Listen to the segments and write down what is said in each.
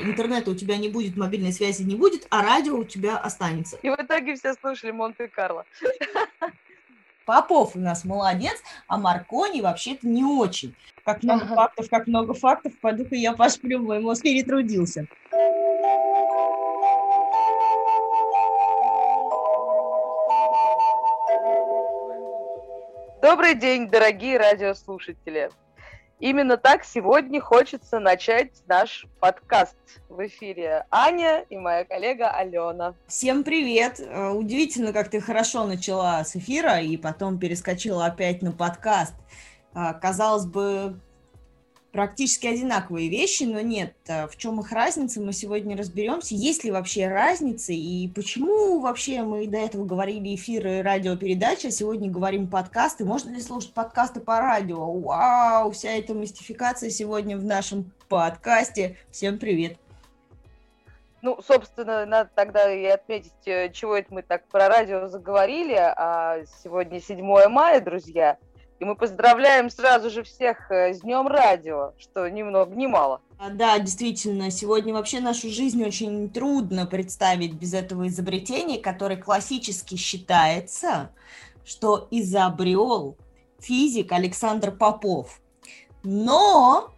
интернета у тебя не будет, мобильной связи не будет, а радио у тебя останется. И в итоге все слушали Монте-Карло. Попов у нас молодец, а Маркони вообще-то не очень. Как много ага. фактов, как много фактов, пойду-ка я посплю, мой мозг перетрудился. Добрый день, дорогие радиослушатели. Именно так сегодня хочется начать наш подкаст. В эфире Аня и моя коллега Алена. Всем привет! Э, удивительно, как ты хорошо начала с эфира и потом перескочила опять на подкаст. Э, казалось бы, практически одинаковые вещи, но нет, э, в чем их разница, мы сегодня разберемся. Есть ли вообще разница и почему вообще мы до этого говорили эфиры радиопередачи, а сегодня говорим подкасты. Можно ли слушать подкасты по радио? Вау, вся эта мистификация сегодня в нашем подкасте. Всем привет! Ну, собственно, надо тогда и отметить, э, чего это мы так про радио заговорили. А сегодня 7 мая, друзья – и мы поздравляем сразу же всех э, с Днем Радио, что ни много ни мало. А, да, действительно, сегодня вообще нашу жизнь очень трудно представить без этого изобретения, которое классически считается, что изобрел физик Александр Попов. Но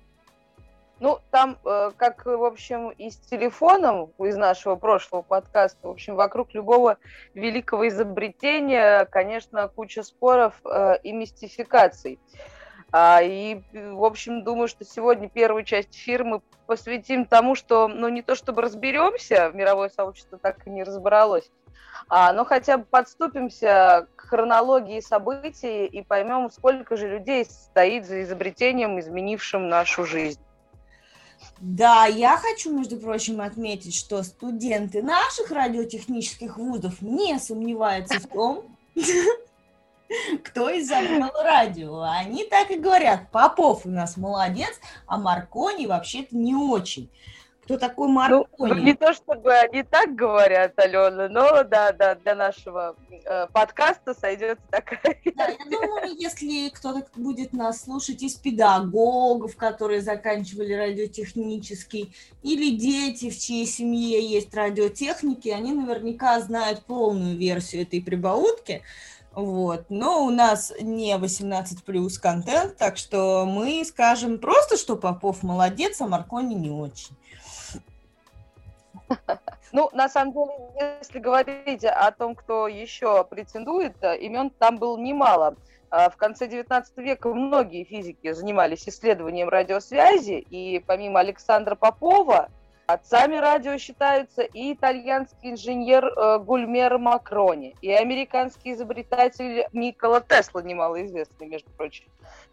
ну, там, э, как, в общем, и с телефоном из нашего прошлого подкаста, в общем, вокруг любого великого изобретения, конечно, куча споров э, и мистификаций. А, и, в общем, думаю, что сегодня первую часть фирмы посвятим тому, что, ну, не то чтобы разберемся, мировое сообщество так и не разобралось, а, но хотя бы подступимся к хронологии событий и поймем, сколько же людей стоит за изобретением, изменившим нашу жизнь. Да, я хочу, между прочим, отметить, что студенты наших радиотехнических вузов не сомневаются в том, кто изобрел радио. Они так и говорят, Попов у нас молодец, а Маркони вообще-то не очень кто такой Маркони. Ну, не то чтобы они так говорят, Алена, но да, да, для нашего э, подкаста сойдет такая. Да, я думаю, если кто-то будет нас слушать из педагогов, которые заканчивали радиотехнический, или дети, в чьей семье есть радиотехники, они наверняка знают полную версию этой прибаутки. Вот. Но у нас не 18 плюс контент, так что мы скажем просто, что Попов молодец, а Маркони не очень. Ну, на самом деле, если говорить о том, кто еще претендует, э, имен там было немало. А в конце XIX века многие физики занимались исследованием радиосвязи, и помимо Александра Попова, Отцами радио считаются и итальянский инженер э, Гульмер Макрони, и американский изобретатель Никола Тесла, немалоизвестный, между прочим,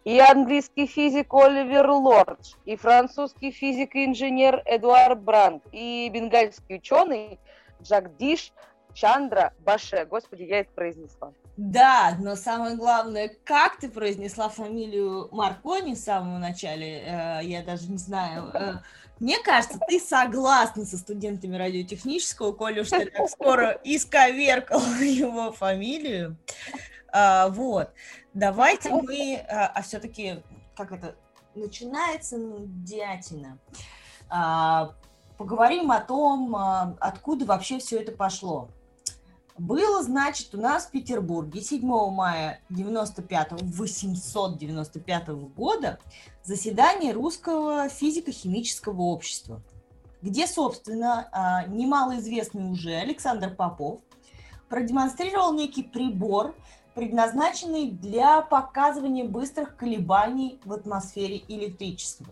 и английский физик Оливер Лордж, и французский физик и инженер Эдуард Бранк, и бенгальский ученый Джагдиш Чандра Баше. Господи, я это произнесла. Да, но самое главное, как ты произнесла фамилию Маркони в самом начале, э, я даже не знаю. Мне кажется, ты согласна со студентами радиотехнического, коли уж ты так скоро исковеркал его фамилию. А, вот. Давайте мы, а, а все-таки, как это, начинается дятина. А, поговорим о том, а, откуда вообще все это пошло. Было, значит, у нас в Петербурге 7 мая 95 895 года заседание Русского физико-химического общества, где, собственно, а, немалоизвестный уже Александр Попов продемонстрировал некий прибор, предназначенный для показывания быстрых колебаний в атмосфере электричества.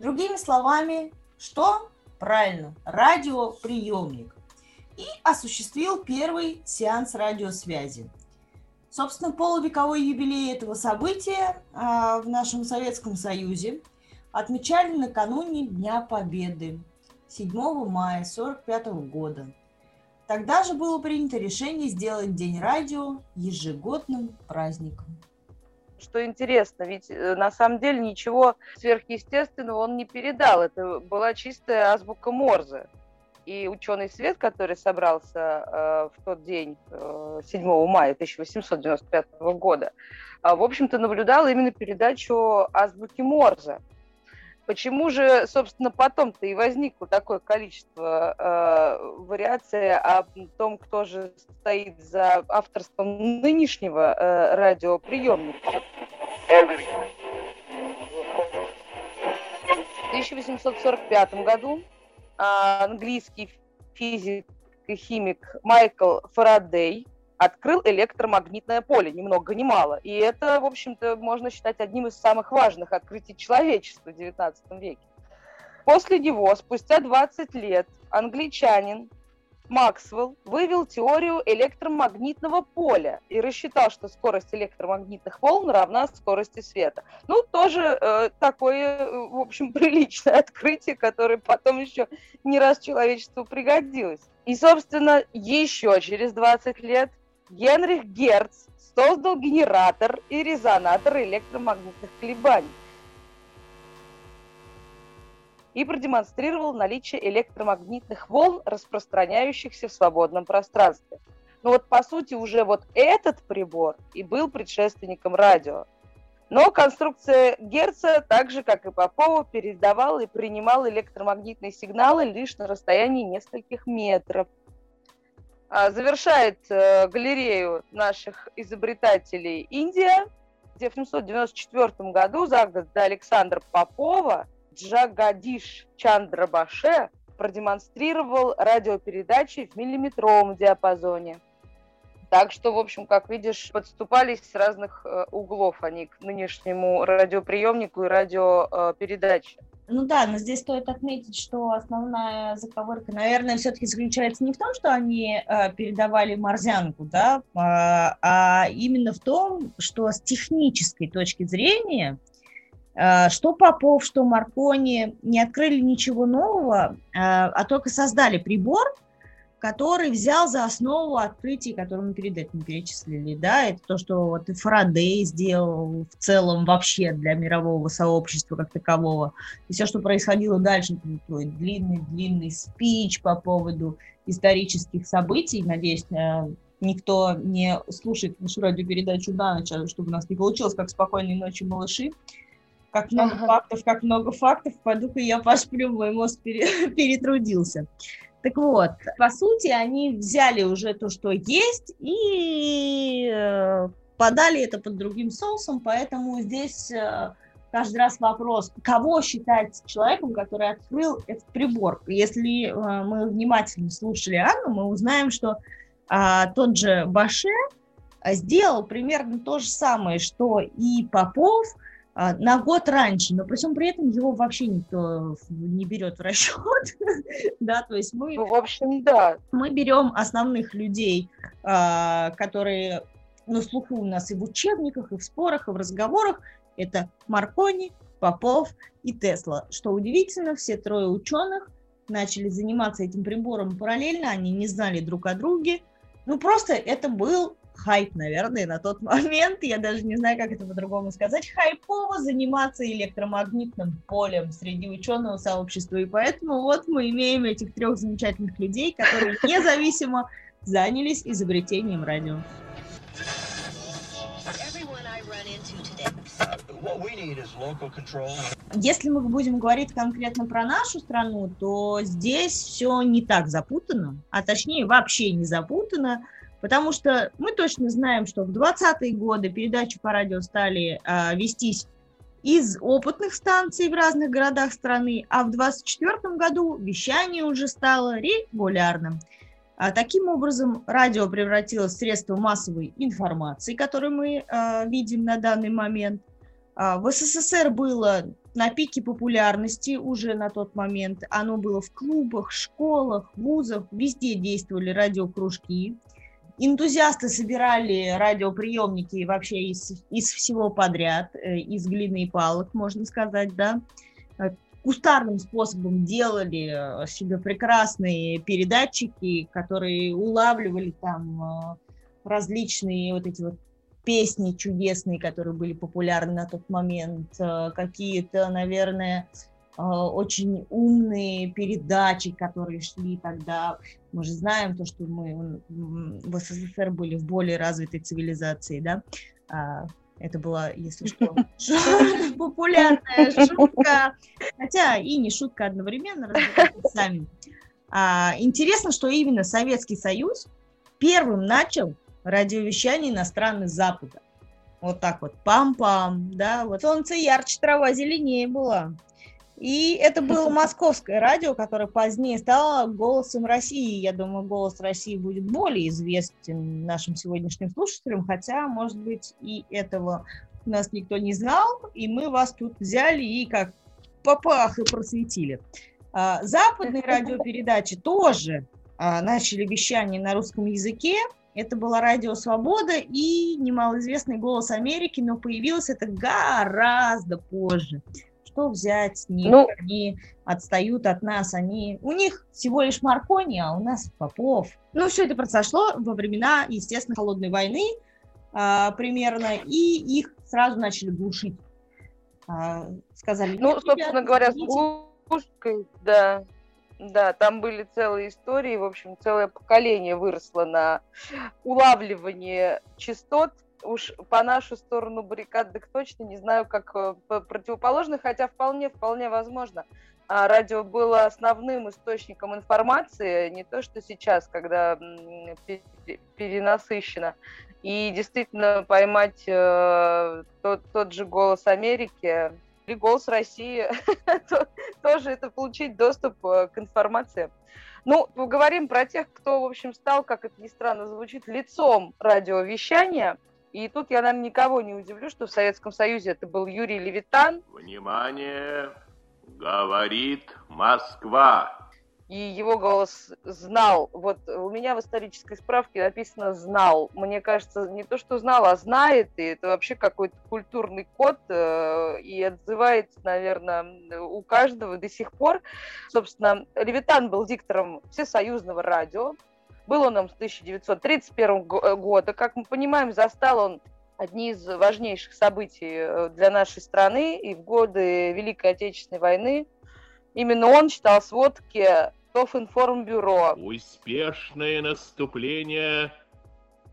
Другими словами, что? Правильно, радиоприемник и осуществил первый сеанс радиосвязи. Собственно, полувековой юбилей этого события а, в нашем Советском Союзе отмечали накануне Дня Победы, 7 мая 1945 года. Тогда же было принято решение сделать День радио ежегодным праздником. Что интересно, ведь э, на самом деле ничего сверхъестественного он не передал. Это была чистая азбука Морзе и ученый свет, который собрался э, в тот день, э, 7 мая 1895 года, э, в общем-то наблюдал именно передачу азбуки Морзе. Почему же, собственно, потом-то и возникло такое количество э, вариаций о том, кто же стоит за авторством нынешнего э, радиоприемника? В 1845 году английский физик и химик Майкл Фарадей открыл электромагнитное поле, ни много ни мало. И это, в общем-то, можно считать одним из самых важных открытий человечества в XIX веке. После него, спустя 20 лет, англичанин Максвелл вывел теорию электромагнитного поля и рассчитал, что скорость электромагнитных волн равна скорости света. Ну, тоже э, такое, э, в общем, приличное открытие, которое потом еще не раз человечеству пригодилось. И, собственно, еще через 20 лет Генрих Герц создал генератор и резонатор электромагнитных колебаний и продемонстрировал наличие электромагнитных волн, распространяющихся в свободном пространстве. Но вот по сути уже вот этот прибор и был предшественником радио. Но конструкция Герца, так же как и Попова, передавала и принимала электромагнитные сигналы лишь на расстоянии нескольких метров. А, завершает э, галерею наших изобретателей Индия, где в 794 году за год до Александра Попова Джагадиш Чандра Баше продемонстрировал радиопередачи в миллиметровом диапазоне. Так что, в общем, как видишь, подступались с разных э, углов они к нынешнему радиоприемнику и радиопередаче. Ну да, но здесь стоит отметить, что основная заковырка, наверное, все-таки заключается не в том, что они э, передавали морзянку, да, э, а именно в том, что с технической точки зрения, что Попов, что Маркони не открыли ничего нового, э, а только создали прибор, который взял за основу открытий, которые мы перед этим перечислили, да, это то, что вот и Фарадей сделал в целом вообще для мирового сообщества как такового, и все, что происходило дальше, твой длинный-длинный спич по поводу исторических событий, надеюсь, э, никто не слушает нашу радиопередачу на ночь, а чтобы у нас не получилось, как «Спокойной ночи, малыши», как много ага. фактов, как много фактов, пойду-ка я посплю, мой мозг пере, перетрудился. Так вот, по сути, они взяли уже то, что есть, и э, подали это под другим соусом, поэтому здесь э, каждый раз вопрос, кого считать человеком, который открыл этот прибор. Если э, мы внимательно слушали Анну, мы узнаем, что а, тот же Баше сделал примерно то же самое, что и Попов – на год раньше, но при всем при этом его вообще никто не берет в расчет, да, то есть мы... Ну, в общем, да. Мы берем основных людей, а, которые на слуху у нас и в учебниках, и в спорах, и в разговорах, это Маркони, Попов и Тесла. Что удивительно, все трое ученых начали заниматься этим прибором параллельно, они не знали друг о друге, ну просто это был хайп, наверное, на тот момент, я даже не знаю, как это по-другому сказать, хайпово заниматься электромагнитным полем среди ученого сообщества. И поэтому вот мы имеем этих трех замечательных людей, которые независимо занялись изобретением радио. Если мы будем говорить конкретно про нашу страну, то здесь все не так запутано, а точнее вообще не запутано. Потому что мы точно знаем, что в 20-е годы передачи по радио стали а, вестись из опытных станций в разных городах страны, а в 24 году вещание уже стало регулярным. А, таким образом, радио превратилось в средство массовой информации, которую мы а, видим на данный момент. А, в СССР было на пике популярности уже на тот момент. Оно было в клубах, школах, вузах, везде действовали радиокружки. Энтузиасты собирали радиоприемники вообще из, из всего подряд, э, из глины и палок, можно сказать, да. Э, кустарным способом делали э, себе прекрасные передатчики, которые улавливали там различные вот эти вот песни чудесные, которые были популярны на тот момент, какие-то, наверное, очень умные передачи, которые шли тогда. Мы же знаем то, что мы в СССР были в более развитой цивилизации, да. А, Это была, если что, популярная шутка. Хотя и не шутка одновременно, сами. А, интересно, что именно Советский Союз первым начал радиовещание иностранных Запада. Вот так вот, пам-пам, да, вот солнце ярче, трава зеленее была. И это было московское радио, которое позднее стало голосом России. Я думаю, голос России будет более известен нашим сегодняшним слушателям, хотя, может быть, и этого нас никто не знал, и мы вас тут взяли и как попах и просветили. А, западные радиопередачи тоже а, начали вещание на русском языке. Это была радио «Свобода» и немалоизвестный «Голос Америки», но появилось это гораздо позже что взять с них? Ну, они отстают от нас, они... У них всего лишь Маркони, а у нас Попов. Ну, все это произошло во времена, естественно, Холодной войны а, примерно, и их сразу начали глушить. А, сказали... Ну, собственно говоря, с глушкой, да, да, там были целые истории, в общем, целое поколение выросло на улавливание частот, уж по нашу сторону баррикад, так точно не знаю, как э, противоположно, хотя вполне, вполне возможно. А радио было основным источником информации, не то что сейчас, когда перенасыщено. И действительно поймать э, тот, тот же голос Америки или голос России, тоже это получить доступ э, к информации. Ну, поговорим про тех, кто, в общем, стал, как это ни странно звучит, лицом радиовещания – и тут я, наверное, никого не удивлю, что в Советском Союзе это был Юрий Левитан. Внимание! Говорит Москва! И его голос знал. Вот у меня в исторической справке написано «знал». Мне кажется, не то, что знал, а знает. И это вообще какой-то культурный код. Э, и отзывается, наверное, у каждого до сих пор. Собственно, Левитан был диктором Всесоюзного радио. Был он нам с 1931 э, года. Как мы понимаем, застал он одни из важнейших событий э, для нашей страны и в годы Великой Отечественной войны. Именно он читал сводки Совинформбюро. Успешное наступление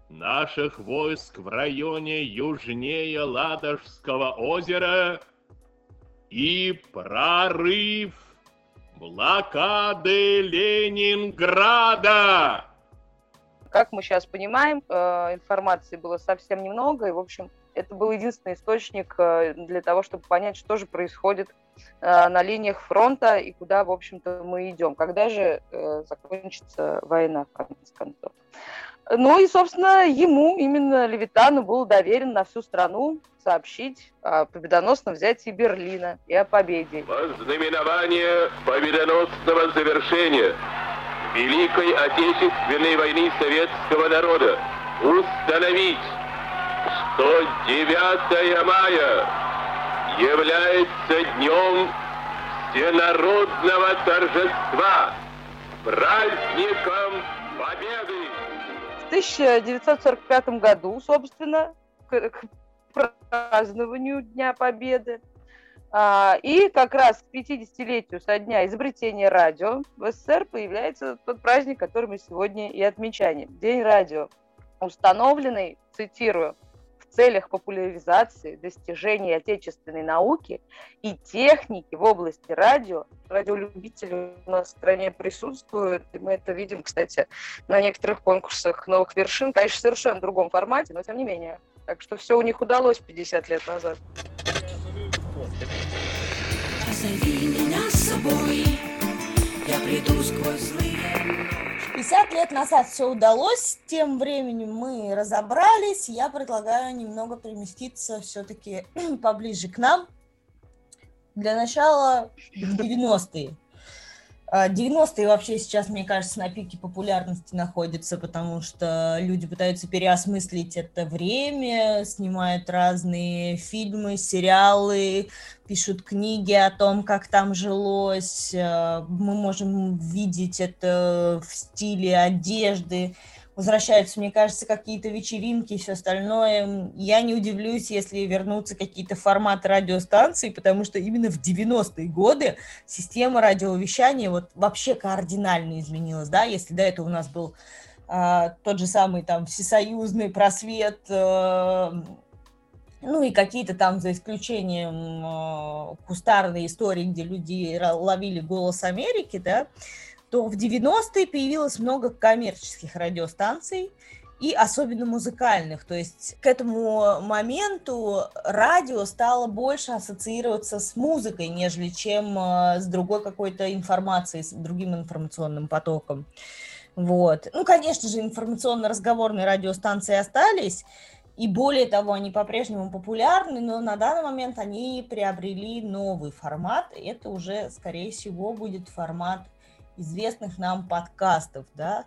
наших войск в районе южнее Ладожского озера и прорыв блокады Ленинграда. Как мы сейчас понимаем, э, информации было совсем немного, и, в общем, это был единственный источник э, для того, чтобы понять, что же происходит э, на линиях фронта и куда, в общем-то, мы идем. Когда же закончится война, в конце концов. Ну и, собственно, ему, именно Левитану, был доверен на всю страну сообщить о победоносном взятии Берлина и о победе. Знаменование победоносного завершения Великой Отечественной войны советского народа установить, что 9 мая является днем всенародного торжества, праздником Победы. В 1945 году, собственно, к, празднованию Дня Победы, и как раз к 50-летию со дня изобретения радио в СССР появляется тот праздник, который мы сегодня и отмечаем. День радио, установленный, цитирую, в целях популяризации достижений отечественной науки и техники в области радио. Радиолюбители у нас в стране присутствуют, и мы это видим, кстати, на некоторых конкурсах новых вершин, конечно, в совершенно другом формате, но тем не менее. Так что все у них удалось 50 лет назад. Позови меня с собой, я приду сквозь злые 50 лет назад все удалось, тем временем мы разобрались. Я предлагаю немного переместиться все-таки поближе к нам. Для начала в 90-е. 90-е а, вообще сейчас, мне кажется, на пике популярности находятся, потому что люди пытаются переосмыслить это время, снимают разные фильмы, сериалы, пишут книги о том, как там жилось. А, мы можем видеть это в стиле одежды, возвращаются, мне кажется, какие-то вечеринки и все остальное. Я не удивлюсь, если вернутся какие-то форматы радиостанций, потому что именно в 90-е годы система радиовещания вот вообще кардинально изменилась, да, если до этого у нас был а, тот же самый там всесоюзный просвет, а, ну и какие-то там, за исключением э, кустарные истории, где люди ловили голос Америки, да, то в 90-е появилось много коммерческих радиостанций, и особенно музыкальных. То есть к этому моменту радио стало больше ассоциироваться с музыкой, нежели чем э, с другой какой-то информацией, с другим информационным потоком. Вот. Ну, конечно же, информационно-разговорные радиостанции остались, и более того, они по-прежнему популярны, но на данный момент они приобрели новый формат. Это уже, скорее всего, будет формат известных нам подкастов, да.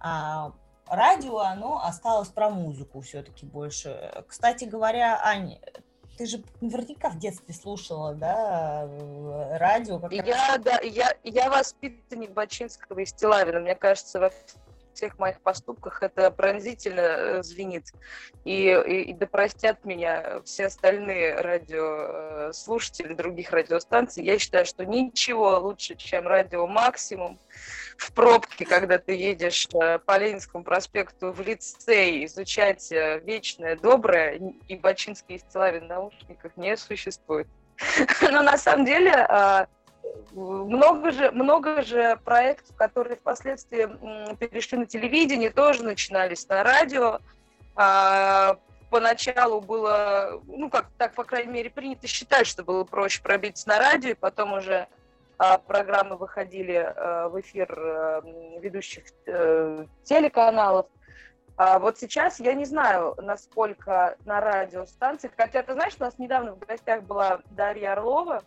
А радио, оно осталось про музыку все-таки больше. Кстати говоря, Ань, ты же наверняка в детстве слушала, да, радио? Как я, да, я, я воспитанник Бачинского и Стилавина. Мне кажется, во всех моих поступках это пронзительно э, звенит. И, и, и да простят меня все остальные радиослушатели других радиостанций. Я считаю, что ничего лучше, чем радио «Максимум», в пробке, когда ты едешь э, по Ленинскому проспекту в лицей, изучать э, вечное, доброе, и Бачинский и Стилавин в наушниках не существует. Но на самом деле много же, много же проектов, которые впоследствии перешли на телевидение, тоже начинались на радио. А, поначалу было, ну, как так, по крайней мере, принято считать, что было проще пробиться на радио, и потом уже а, программы выходили а, в эфир а, ведущих а, телеканалов. А вот сейчас я не знаю, насколько на радиостанциях, хотя ты знаешь, у нас недавно в гостях была Дарья Орлова,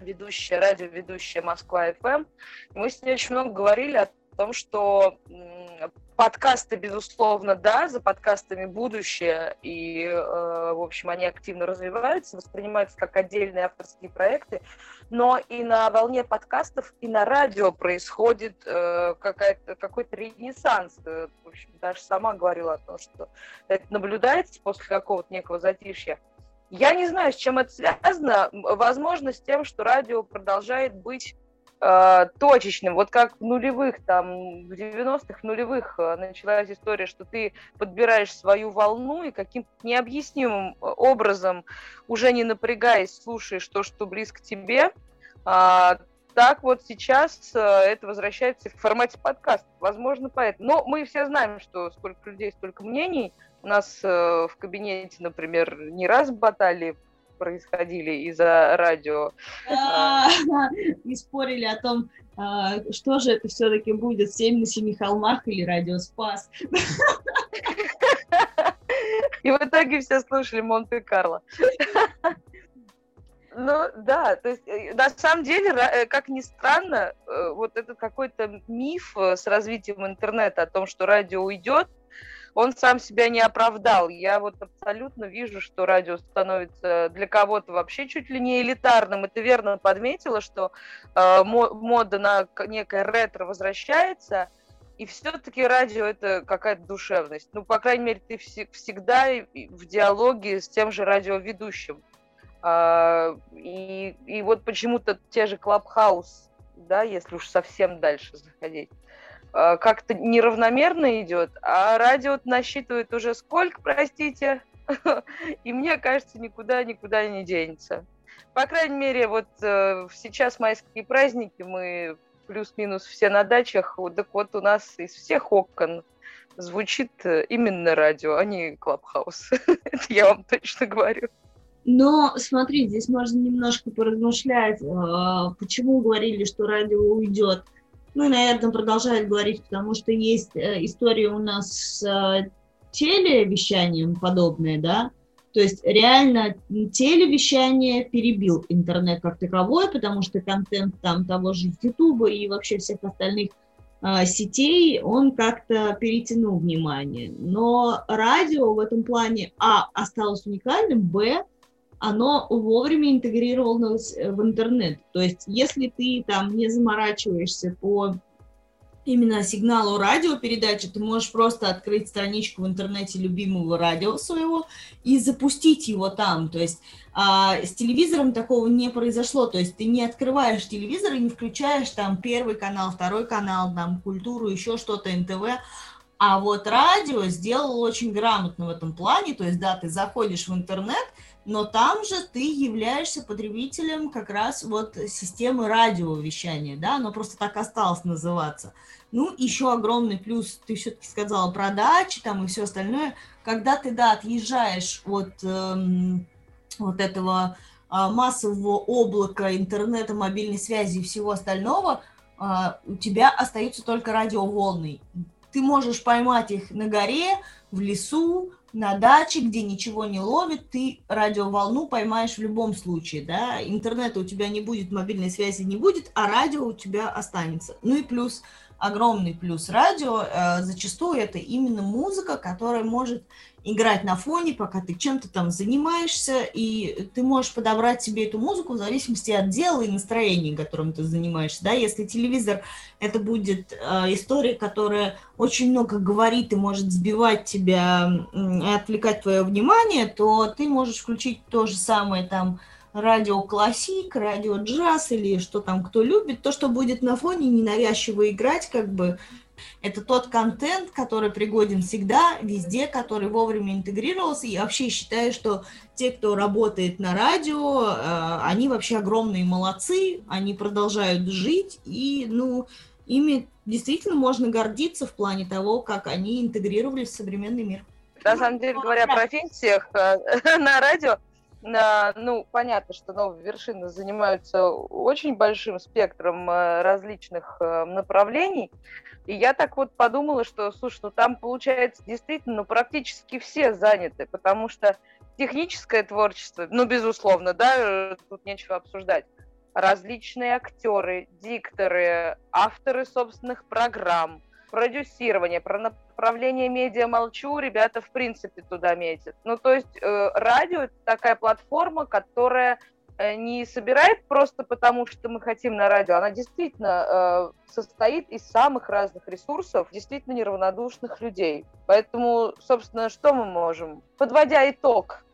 ведущая, радиоведущая Москва-ФМ. Мы с ней очень много говорили о том, что подкасты, безусловно, да, за подкастами будущее, и, э, в общем, они активно развиваются, воспринимаются как отдельные авторские проекты, но и на волне подкастов, и на радио происходит э, какой-то ренессанс. Э, в общем, даже сама говорила о том, что это наблюдается после какого-то некого затишья. Я не знаю, с чем это связано. Возможно, с тем, что радио продолжает быть э, точечным. Вот как в нулевых, там, в 90-х нулевых э, началась история, что ты подбираешь свою волну и каким-то необъяснимым э, образом, уже не напрягаясь, слушаешь то, что близко тебе. Э, так вот сейчас это возвращается в формате подкаста. Возможно, поэтому. Но мы все знаем, что сколько людей, столько мнений – у нас э, в кабинете, например, не раз баталии происходили из-за радио. А, и спорили о том, а, что же это все-таки будет, «Семь на семи холмах» или «Радио Спас». И в итоге все слушали Монте-Карло. Ну да, то есть э, на самом деле, э, как ни странно, вот этот какой-то миф с развитием интернета о том, что радио уйдет, он сам себя не оправдал. Я вот абсолютно вижу, что радио становится для кого-то вообще чуть ли не элитарным. И ты верно подметила, что э, мода на некое ретро возвращается, и все-таки радио это какая-то душевность. Ну, по крайней мере, ты вс- всегда в диалоге с тем же радиоведущим. А, и, и вот почему-то те же Клабхаус, да, если уж совсем дальше заходить, как-то неравномерно идет, а радио насчитывает уже сколько, простите, и мне кажется, никуда-никуда не денется. По крайней мере, вот э, сейчас майские праздники, мы плюс-минус все на дачах, так вот у нас из всех окон звучит э, именно радио, а не клабхаус. Это я вам точно говорю. Но смотри, здесь можно немножко поразмышлять, почему говорили, что радио уйдет – ну и, наверное, продолжают говорить, потому что есть э, история у нас с э, телевещанием подобное, да, то есть реально телевещание перебил интернет как таковой, потому что контент там того же Ютуба и вообще всех остальных э, сетей, он как-то перетянул внимание. Но радио в этом плане, а, осталось уникальным, б, оно вовремя интегрировалось э, в интернет. То есть, если ты там не заморачиваешься по именно сигналу радиопередачи, ты можешь просто открыть страничку в интернете любимого радио своего и запустить его там. То есть а, с телевизором такого не произошло. То есть ты не открываешь телевизор и не включаешь там первый канал, второй канал, там культуру, еще что-то, НТВ, А вот радио сделал очень грамотно в этом плане, то есть, да, ты заходишь в интернет, но там же ты являешься потребителем как раз вот системы радиовещания, да, оно просто так осталось называться. Ну, еще огромный плюс, ты все-таки сказала про дачи там и все остальное, когда ты, да, отъезжаешь от эм, вот этого э, массового облака интернета, мобильной связи и всего остального, э, у тебя остаются только радиоволны. Ты можешь поймать их на горе, в лесу, на даче, где ничего не ловит, ты радиоволну поймаешь в любом случае, да, интернета у тебя не будет, мобильной связи не будет, а радио у тебя останется. Ну и плюс, огромный плюс радио, э, зачастую это именно музыка, которая может играть на фоне, пока ты чем-то там занимаешься, и ты можешь подобрать себе эту музыку в зависимости от дела и настроения, которым ты занимаешься, да, если телевизор это будет э, история, которая очень много говорит и может сбивать тебя и отвлекать твое внимание, то ты можешь включить то же самое там радио классик, радио джаз или что там кто любит, то, что будет на фоне ненавязчиво играть, как бы это тот контент, который пригоден всегда, везде, который вовремя интегрировался. И вообще считаю, что те, кто работает на радио, э, они вообще огромные молодцы, они продолжают жить, и, ну, ими действительно можно гордиться в плане того, как они интегрировались в современный мир. На самом деле, говоря о профессиях э, на радио, ну, понятно, что новые вершины занимаются очень большим спектром э, различных направлений, и я так вот подумала, что, слушай, ну там получается действительно, ну практически все заняты, потому что техническое творчество, ну безусловно, да, тут нечего обсуждать. Различные актеры, дикторы, авторы собственных программ, продюсирование, про направление медиа молчу, ребята в принципе туда метят. Ну то есть э, радио это такая платформа, которая Э, не собирает просто потому, что мы хотим на радио. Она действительно э, состоит из самых разных ресурсов, действительно неравнодушных людей. Поэтому, собственно, что мы можем? Подводя итог,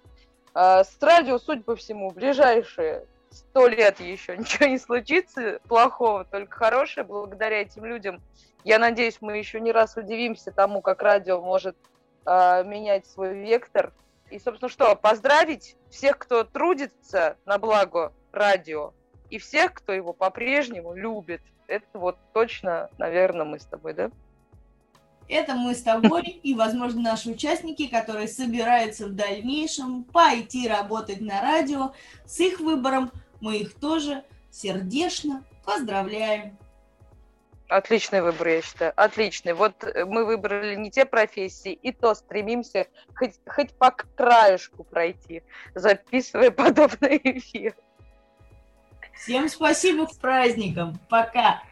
э, с радио, судя по всему, ближайшие сто лет еще ничего не случится плохого, только хорошее. Благодаря этим людям, я надеюсь, мы еще не раз удивимся тому, как радио может э, менять свой вектор и, собственно, что, поздравить всех, кто трудится на благо радио, и всех, кто его по-прежнему любит. Это вот точно, наверное, мы с тобой, да? Это мы с тобой и, возможно, наши участники, которые собираются в дальнейшем пойти работать на радио. С их выбором мы их тоже сердечно поздравляем. Отличный выбор, я считаю. Отличный. Вот э, мы выбрали не те профессии, и то стремимся хоть, хоть по краешку пройти, записывая подобный эфир. Всем спасибо с праздником. Пока.